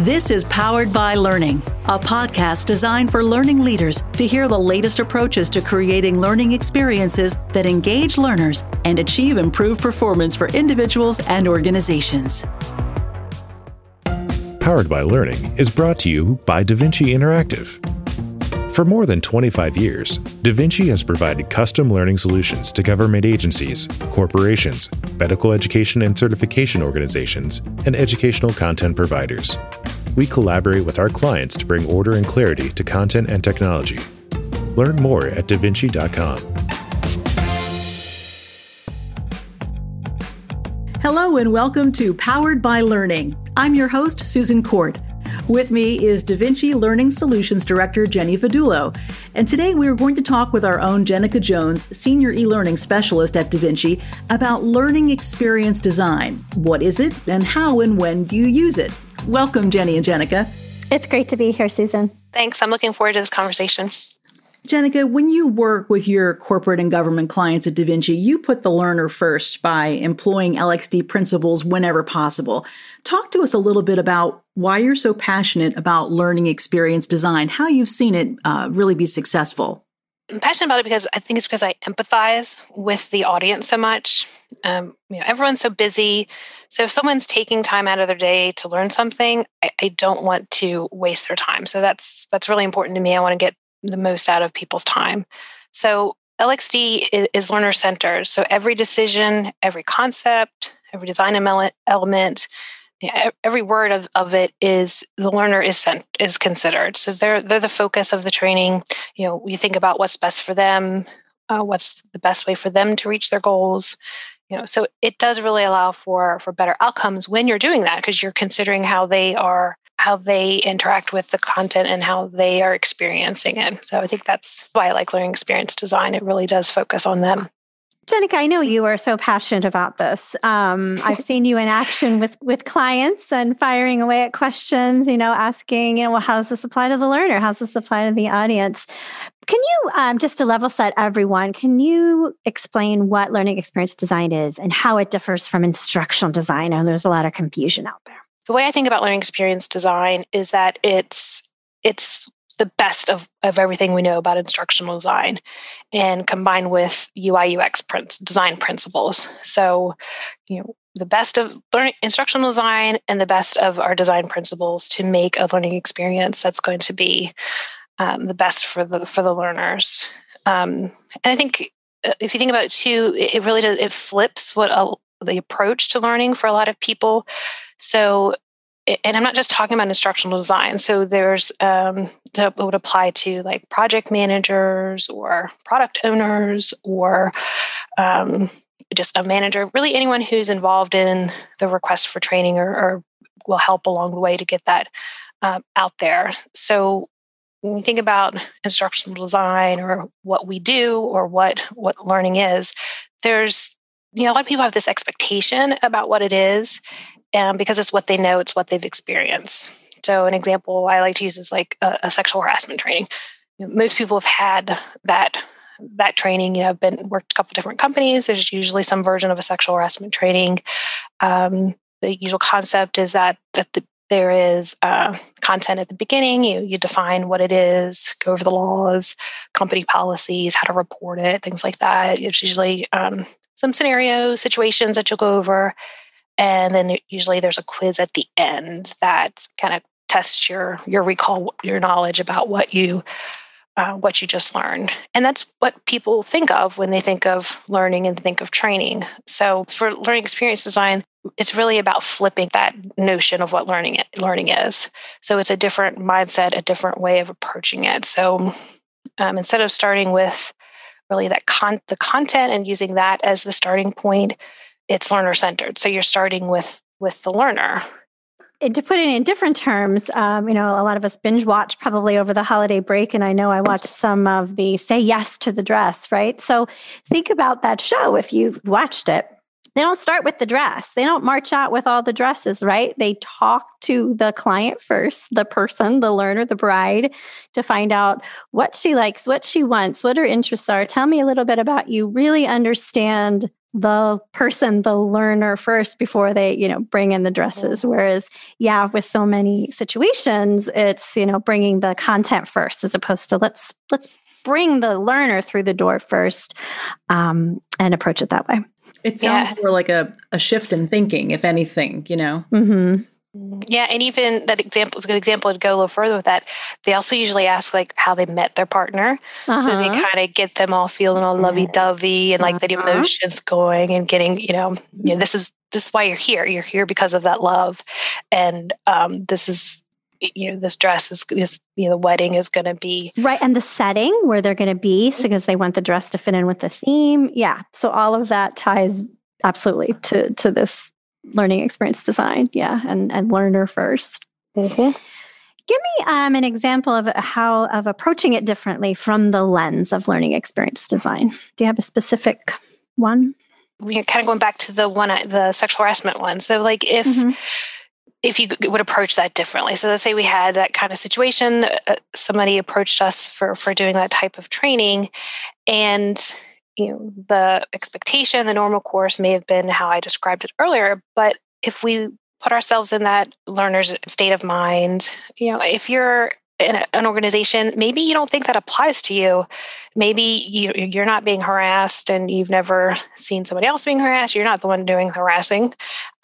This is Powered by Learning, a podcast designed for learning leaders to hear the latest approaches to creating learning experiences that engage learners and achieve improved performance for individuals and organizations. Powered by Learning is brought to you by DaVinci Interactive. For more than 25 years, DaVinci has provided custom learning solutions to government agencies, corporations, medical education and certification organizations, and educational content providers. We collaborate with our clients to bring order and clarity to content and technology. Learn more at davinci.com. Hello, and welcome to Powered by Learning. I'm your host, Susan Court. With me is DaVinci Learning Solutions Director Jenny Vidullo. And today we are going to talk with our own Jenica Jones, Senior e Learning Specialist at DaVinci, about learning experience design. What is it, and how and when do you use it? Welcome, Jenny and Jenica. It's great to be here, Susan. Thanks. I'm looking forward to this conversation. Jenica, when you work with your corporate and government clients at DaVinci, you put the learner first by employing LXD principles whenever possible. Talk to us a little bit about why you're so passionate about learning experience design, how you've seen it uh, really be successful. I'm passionate about it because I think it's because I empathize with the audience so much. Um, you know, everyone's so busy. So if someone's taking time out of their day to learn something, I, I don't want to waste their time. So that's that's really important to me. I want to get the most out of people's time. So LXD is, learner centered. So every decision, every concept, every design element, every word of, of it is the learner is sent is considered. So they're they're the focus of the training. You know, we think about what's best for them, uh, what's the best way for them to reach their goals. You know, so it does really allow for for better outcomes when you're doing that because you're considering how they are how they interact with the content and how they are experiencing it. So I think that's why I like learning experience design. It really does focus on them. Jenica, I know you are so passionate about this. Um, I've seen you in action with with clients and firing away at questions. You know, asking, you know, well, how does this apply to the learner? How does this apply to the audience? Can you, um, just to level set everyone, can you explain what learning experience design is and how it differs from instructional design? Know there's a lot of confusion out there. The way I think about learning experience design is that it's it's the best of, of everything we know about instructional design and combined with UI UX design principles. So, you know, the best of learning instructional design and the best of our design principles to make a learning experience that's going to be um, the best for the for the learners. Um, and I think uh, if you think about it too, it really does it flips what a, the approach to learning for a lot of people. So and I'm not just talking about instructional design. So there's um, that would apply to like project managers or product owners or um, just a manager, really anyone who's involved in the request for training or, or will help along the way to get that um, out there. So when you think about instructional design or what we do or what what learning is, there's you know a lot of people have this expectation about what it is um, because it's what they know, it's what they've experienced. So, an example I like to use is like a, a sexual harassment training. Most people have had that that training. You know, I've been worked a couple different companies. There's usually some version of a sexual harassment training. Um, the usual concept is that that the, there is uh, content at the beginning. You you define what it is, go over the laws, company policies, how to report it, things like that. It's usually um, some scenarios, situations that you'll go over, and then usually there's a quiz at the end that kind of tests your your recall your knowledge about what you uh, what you just learned. And that's what people think of when they think of learning and think of training. So for learning experience design it's really about flipping that notion of what learning it, learning is. So it's a different mindset a different way of approaching it. So um, instead of starting with really that con- the content and using that as the starting point it's learner centered. So you're starting with with the learner. And to put it in different terms, um, you know, a lot of us binge watch probably over the holiday break, and I know I watched some of the "Say Yes to the Dress," right? So think about that show if you've watched it. They don't start with the dress. They don't march out with all the dresses, right? They talk to the client first, the person, the learner, the bride, to find out what she likes, what she wants, what her interests are. Tell me a little bit about you. Really understand the person, the learner first before they, you know, bring in the dresses. Whereas, yeah, with so many situations, it's, you know, bringing the content first as opposed to let's, let's bring the learner through the door first um, and approach it that way. It sounds yeah. more like a, a shift in thinking, if anything, you know? Mm-hmm. Yeah, and even that example is a good example to go a little further with that. They also usually ask like how they met their partner, uh-huh. so they uh-huh. kind of get them all feeling all lovey dovey and like uh-huh. the emotions going and getting you know you know this is this is why you're here. You're here because of that love, and um, this is you know this dress is this you know the wedding is going to be right and the setting where they're going to be mm-hmm. because they want the dress to fit in with the theme yeah so all of that ties absolutely to to this learning experience design. Yeah, and and learner 1st mm-hmm. Give me um, an example of how of approaching it differently from the lens of learning experience design. Do you have a specific one? We're kind of going back to the one, the sexual harassment one. So, like, if mm-hmm. if you would approach that differently. So, let's say we had that kind of situation. Uh, somebody approached us for for doing that type of training, and you know the expectation the normal course may have been how i described it earlier but if we put ourselves in that learner's state of mind you know if you're in an organization maybe you don't think that applies to you. Maybe you, you're not being harassed and you've never seen somebody else being harassed. You're not the one doing harassing.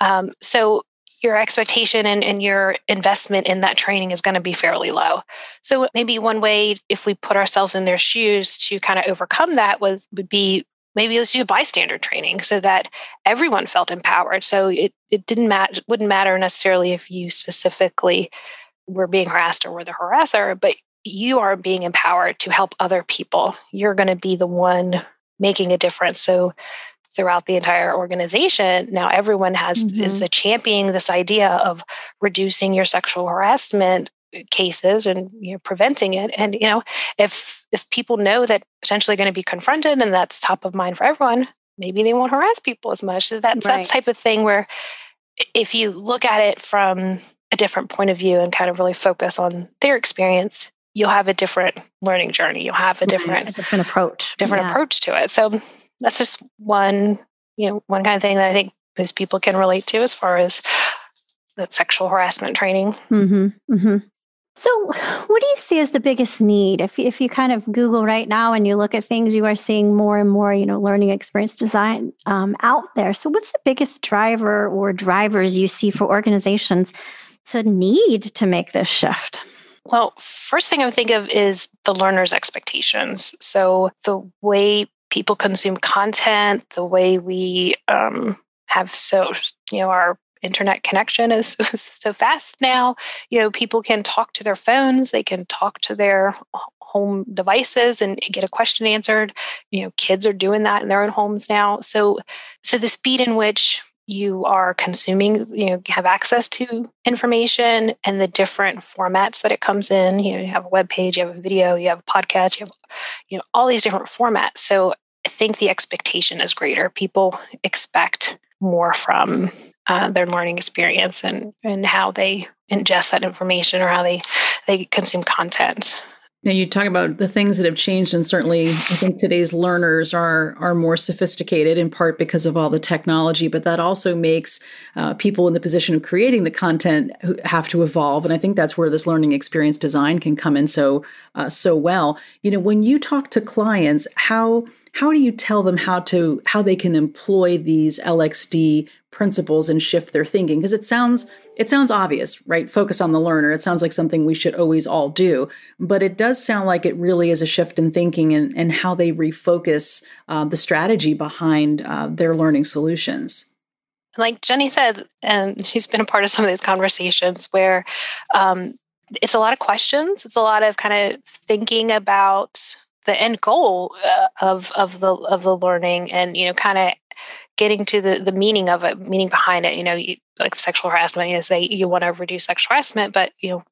Um, so your expectation and, and your investment in that training is going to be fairly low. So maybe one way, if we put ourselves in their shoes to kind of overcome that, was would be maybe let's do a bystander training so that everyone felt empowered. So it it didn't matter wouldn't matter necessarily if you specifically were being harassed or were the harasser, but you are being empowered to help other people. You're going to be the one making a difference. So throughout the entire organization now everyone has mm-hmm. is championing this idea of reducing your sexual harassment cases and you know preventing it and you know if if people know that potentially going to be confronted and that's top of mind for everyone maybe they won't harass people as much so that's right. that type of thing where if you look at it from a different point of view and kind of really focus on their experience you'll have a different learning journey you'll have a different a different approach different yeah. approach to it so that's just one, you know, one kind of thing that I think most people can relate to as far as that sexual harassment training. Mm-hmm, mm-hmm. So, what do you see as the biggest need? If if you kind of Google right now and you look at things, you are seeing more and more, you know, learning experience design um, out there. So, what's the biggest driver or drivers you see for organizations to need to make this shift? Well, first thing I would think of is the learner's expectations. So, the way people consume content, the way we um, have so, you know, our internet connection is so fast now. You know, people can talk to their phones, they can talk to their home devices and get a question answered. You know, kids are doing that in their own homes now. So, so the speed in which you are consuming, you know, have access to information and the different formats that it comes in. You know, you have a web page, you have a video, you have a podcast, you have, you know, all these different formats. So I think the expectation is greater. People expect more from uh, their learning experience and and how they ingest that information or how they they consume content. Now you talk about the things that have changed, and certainly I think today's learners are are more sophisticated in part because of all the technology. But that also makes uh, people in the position of creating the content have to evolve, and I think that's where this learning experience design can come in so uh, so well. You know, when you talk to clients, how how do you tell them how to how they can employ these LXD principles and shift their thinking? Because it sounds it sounds obvious, right? Focus on the learner. It sounds like something we should always all do, but it does sound like it really is a shift in thinking and, and how they refocus uh, the strategy behind uh, their learning solutions. Like Jenny said, and she's been a part of some of these conversations where um, it's a lot of questions. It's a lot of kind of thinking about the end goal uh, of of the of the learning and you know kind of getting to the the meaning of it meaning behind it you know you, like sexual harassment you know say you want to reduce sexual harassment but you know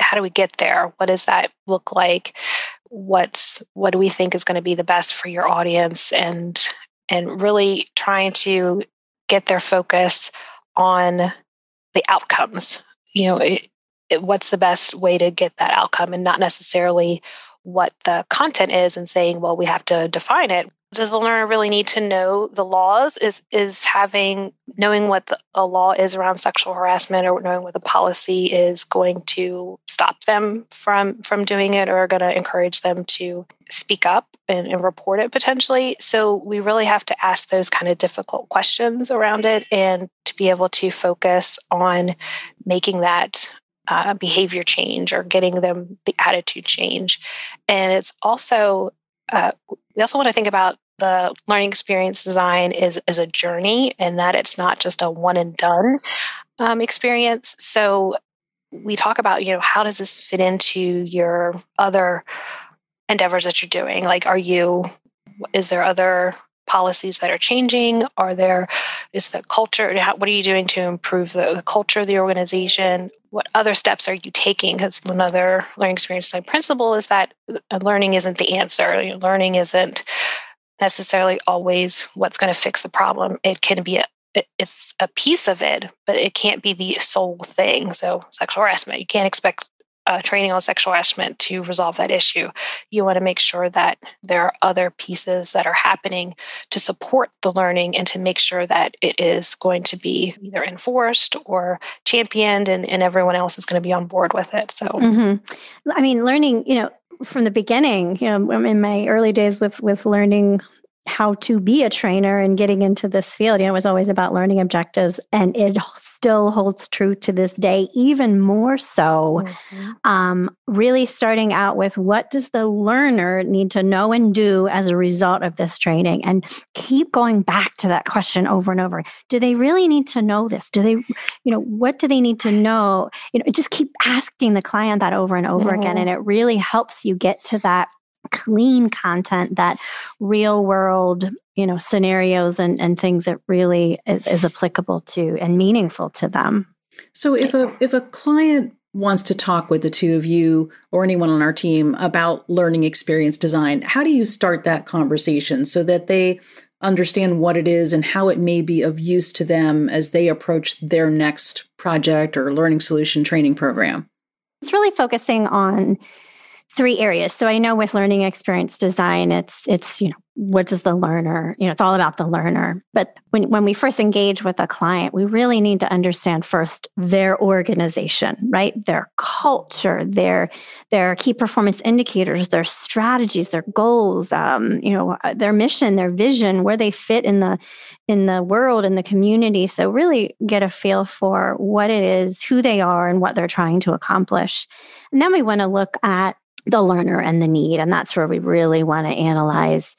how do we get there? What does that look like? What's what do we think is going to be the best for your audience? And and really trying to get their focus on the outcomes. You know it, it, what's the best way to get that outcome and not necessarily what the content is and saying, well, we have to define it. does the learner really need to know the laws is is having knowing what the, a law is around sexual harassment or knowing what the policy is going to stop them from from doing it or going to encourage them to speak up and, and report it potentially so we really have to ask those kind of difficult questions around it and to be able to focus on making that uh, behavior change or getting them the attitude change and it's also uh, we also want to think about the learning experience design is, is a journey and that it's not just a one and done um, experience. So we talk about, you know, how does this fit into your other endeavors that you're doing? Like, are you, is there other policies that are changing? Are there, is the culture, what are you doing to improve the, the culture of the organization? What other steps are you taking? Because another learning experience design principle is that uh, learning isn't the answer. learning isn't necessarily always what's going to fix the problem. It can be a it's a piece of it, but it can't be the sole thing. So, sexual harassment, you can't expect uh, training on sexual harassment to resolve that issue. You want to make sure that there are other pieces that are happening to support the learning and to make sure that it is going to be either enforced or championed and, and everyone else is going to be on board with it. So, mm-hmm. I mean, learning, you know, from the beginning, you know, in my early days with with learning how to be a trainer and getting into this field. You know, it was always about learning objectives, and it still holds true to this day, even more so. Mm-hmm. Um, really starting out with what does the learner need to know and do as a result of this training, and keep going back to that question over and over. Do they really need to know this? Do they, you know, what do they need to know? You know, just keep asking the client that over and over mm-hmm. again, and it really helps you get to that clean content that real world you know scenarios and, and things that really is, is applicable to and meaningful to them. So if a if a client wants to talk with the two of you or anyone on our team about learning experience design how do you start that conversation so that they understand what it is and how it may be of use to them as they approach their next project or learning solution training program? It's really focusing on three areas. So I know with learning experience design, it's it's you know what does the learner you know it's all about the learner. But when when we first engage with a client, we really need to understand first their organization, right? Their culture, their their key performance indicators, their strategies, their goals, um, you know, uh, their mission, their vision, where they fit in the in the world in the community. So really get a feel for what it is, who they are, and what they're trying to accomplish. And then we want to look at the learner and the need. And that's where we really want to analyze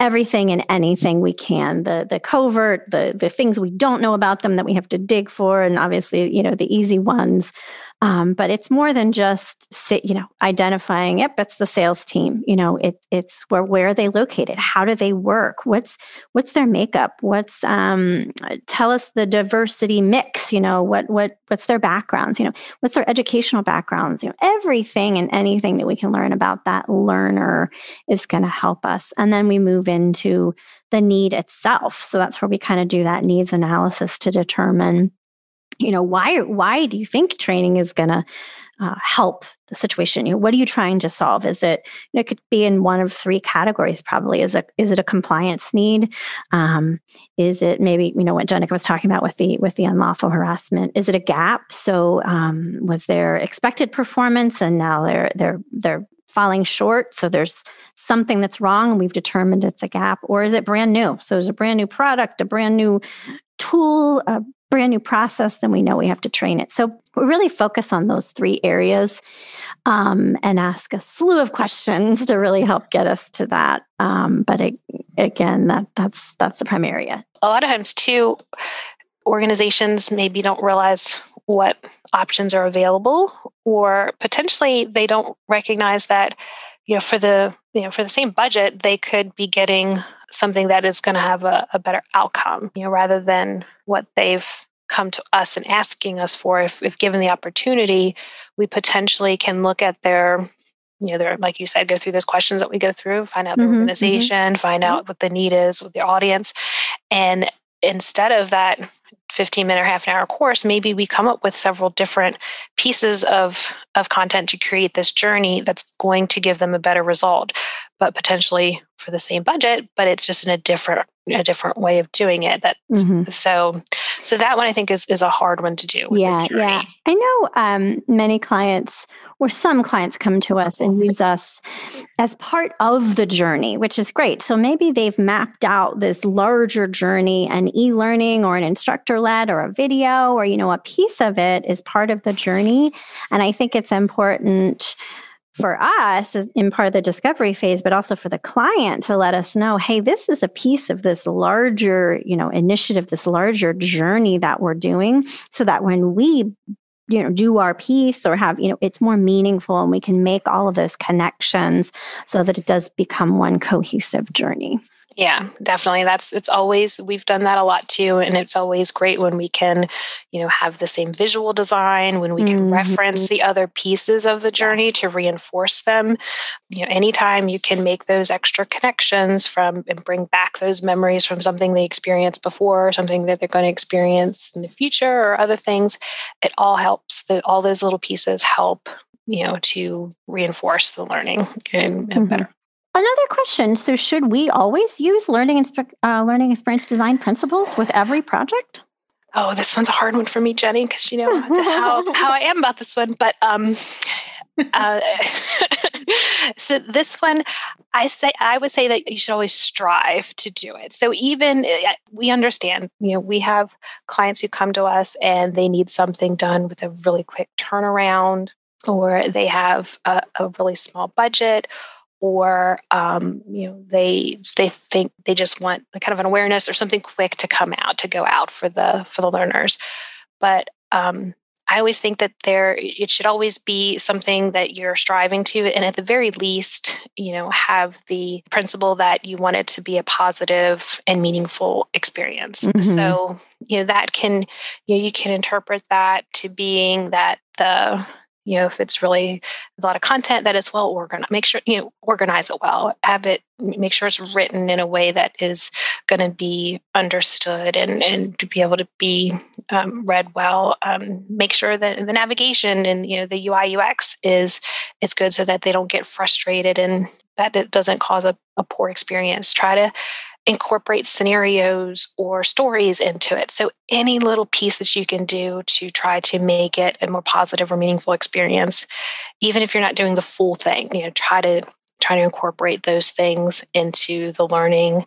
everything and anything we can the the covert the the things we don't know about them that we have to dig for and obviously you know the easy ones um, but it's more than just sit, you know identifying yep it's the sales team. You know it, it's where where are they located? How do they work? What's what's their makeup? What's um, tell us the diversity mix you know what what what's their backgrounds? You know what's their educational backgrounds? You know everything and anything that we can learn about that learner is going to help us. And then we move into the need itself. So that's where we kind of do that needs analysis to determine you know why why do you think training is going to uh, help the situation? You know what are you trying to solve? Is it you know, it could be in one of three categories probably. Is it is it a compliance need? Um, is it maybe you know what jenica was talking about with the with the unlawful harassment. Is it a gap? So um, was there expected performance and now they're they're they're falling short. So there's something that's wrong and we've determined it's a gap. Or is it brand new? So there's a brand new product a brand new tool a brand new process, then we know we have to train it. So we really focus on those three areas um, and ask a slew of questions to really help get us to that. Um, but it, again, that that's that's the primary area. A lot of times, too, organizations maybe don't realize what options are available, or potentially they don't recognize that you know for the you know for the same budget they could be getting something that is going to have a, a, better outcome you know rather than what they've come to us and asking us for if, if given the opportunity we potentially can look at their you know they're like you said go through those questions that we go through find out the mm-hmm, mm-hmm. organization mm-hmm. find out what the need is with the audience and instead of that 15 minute or half an hour course maybe we come up with several different pieces of of content to create this journey that's going to give them a better result but potentially for the same budget, but it's just in a different a different way of doing it. That mm-hmm. so so that one I think is is a hard one to do. yeah, yeah. I know um, many clients or some clients come to us and use us as part of the journey, which is great. So maybe they've mapped out this larger journey, an e-learning or an instructor led or a video or you know a piece of it is part of the journey, and I think it's important for us in part of the discovery phase but also for the client to let us know hey this is a piece of this larger you know initiative this larger journey that we're doing so that when we you know do our piece or have you know it's more meaningful and we can make all of those connections so that it does become one cohesive journey yeah, definitely. That's it's always we've done that a lot too, and it's always great when we can, you know, have the same visual design when we can mm-hmm. reference the other pieces of the journey to reinforce them. You know, anytime you can make those extra connections from and bring back those memories from something they experienced before, or something that they're going to experience in the future, or other things, it all helps. That all those little pieces help you know to reinforce the learning and, and mm-hmm. better Another question. So, should we always use learning, uh, learning experience design principles with every project? Oh, this one's a hard one for me, Jenny, because you know how, how I am about this one. But um, uh, so this one, I say I would say that you should always strive to do it. So even uh, we understand, you know, we have clients who come to us and they need something done with a really quick turnaround, or they have a, a really small budget or um, you know they they think they just want kind of an awareness or something quick to come out to go out for the for the learners but um, i always think that there it should always be something that you're striving to and at the very least you know have the principle that you want it to be a positive and meaningful experience mm-hmm. so you know that can you know you can interpret that to being that the you know if it's really a lot of content that is well organized make sure you know organize it well have it make sure it's written in a way that is going to be understood and and to be able to be um, read well. Um, make sure that the navigation and you know the ui ux is is good so that they don't get frustrated and that it doesn't cause a, a poor experience. Try to incorporate scenarios or stories into it. So, any little piece that you can do to try to make it a more positive or meaningful experience, even if you're not doing the full thing, you know, try to try to incorporate those things into the learning.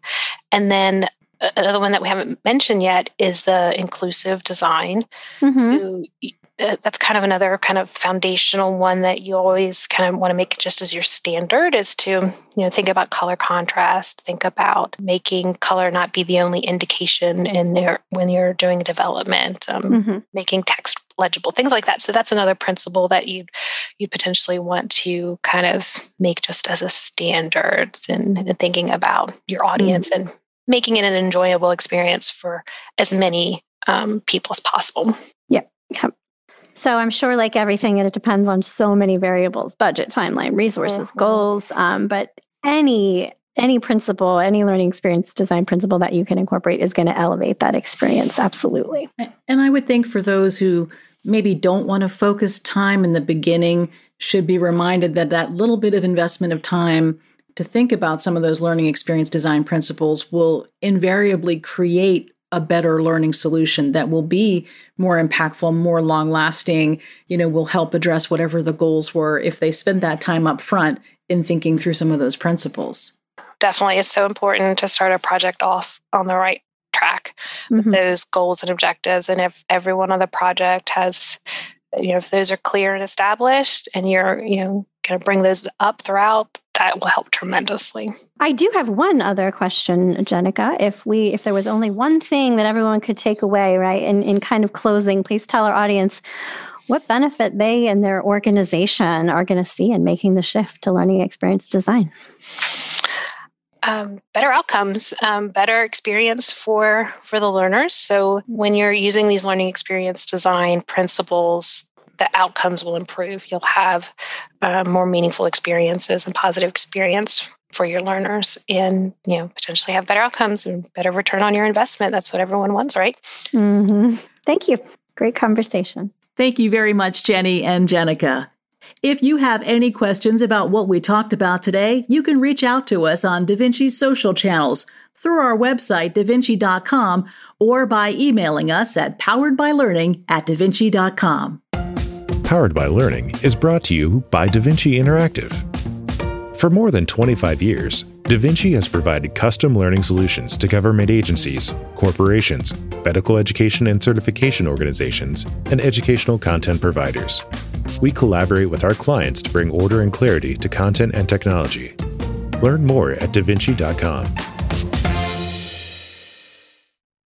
And then another one that we haven't mentioned yet is the inclusive design. Mm-hmm. So uh, that's kind of another kind of foundational one that you always kind of want to make just as your standard is to you know think about color contrast think about making color not be the only indication in there when you're doing development um, mm-hmm. making text legible things like that so that's another principle that you you potentially want to kind of make just as a standard and, thinking about your audience mm-hmm. and making it an enjoyable experience for as many um, people as possible yeah yep so I'm sure, like everything, it depends on so many variables: budget, timeline, resources, mm-hmm. goals. Um, but any any principle, any learning experience design principle that you can incorporate is going to elevate that experience. Absolutely. And I would think for those who maybe don't want to focus time in the beginning, should be reminded that that little bit of investment of time to think about some of those learning experience design principles will invariably create a better learning solution that will be more impactful, more long lasting, you know, will help address whatever the goals were if they spend that time up front in thinking through some of those principles. Definitely. It's so important to start a project off on the right track with mm-hmm. those goals and objectives. And if everyone on the project has, you know, if those are clear and established and you're, you know, going to bring those up throughout that will help tremendously. I do have one other question, Jenica. If we if there was only one thing that everyone could take away, right, in, in kind of closing, please tell our audience what benefit they and their organization are going to see in making the shift to learning experience design. Um, better outcomes, um, better experience for for the learners. So when you're using these learning experience design principles, the outcomes will improve. You'll have uh, more meaningful experiences and positive experience for your learners and you know potentially have better outcomes and better return on your investment that's what everyone wants right mm-hmm. thank you great conversation thank you very much jenny and jenica If you have any questions about what we talked about today, you can reach out to us on DaVinci's social channels, through our website, davinci.com, or by emailing us at poweredbylearning at davinci.com. Powered by Learning is brought to you by DaVinci Interactive. For more than 25 years, DaVinci has provided custom learning solutions to government agencies, corporations, medical education and certification organizations, and educational content providers. We collaborate with our clients to bring order and clarity to content and technology. Learn more at davinci.com.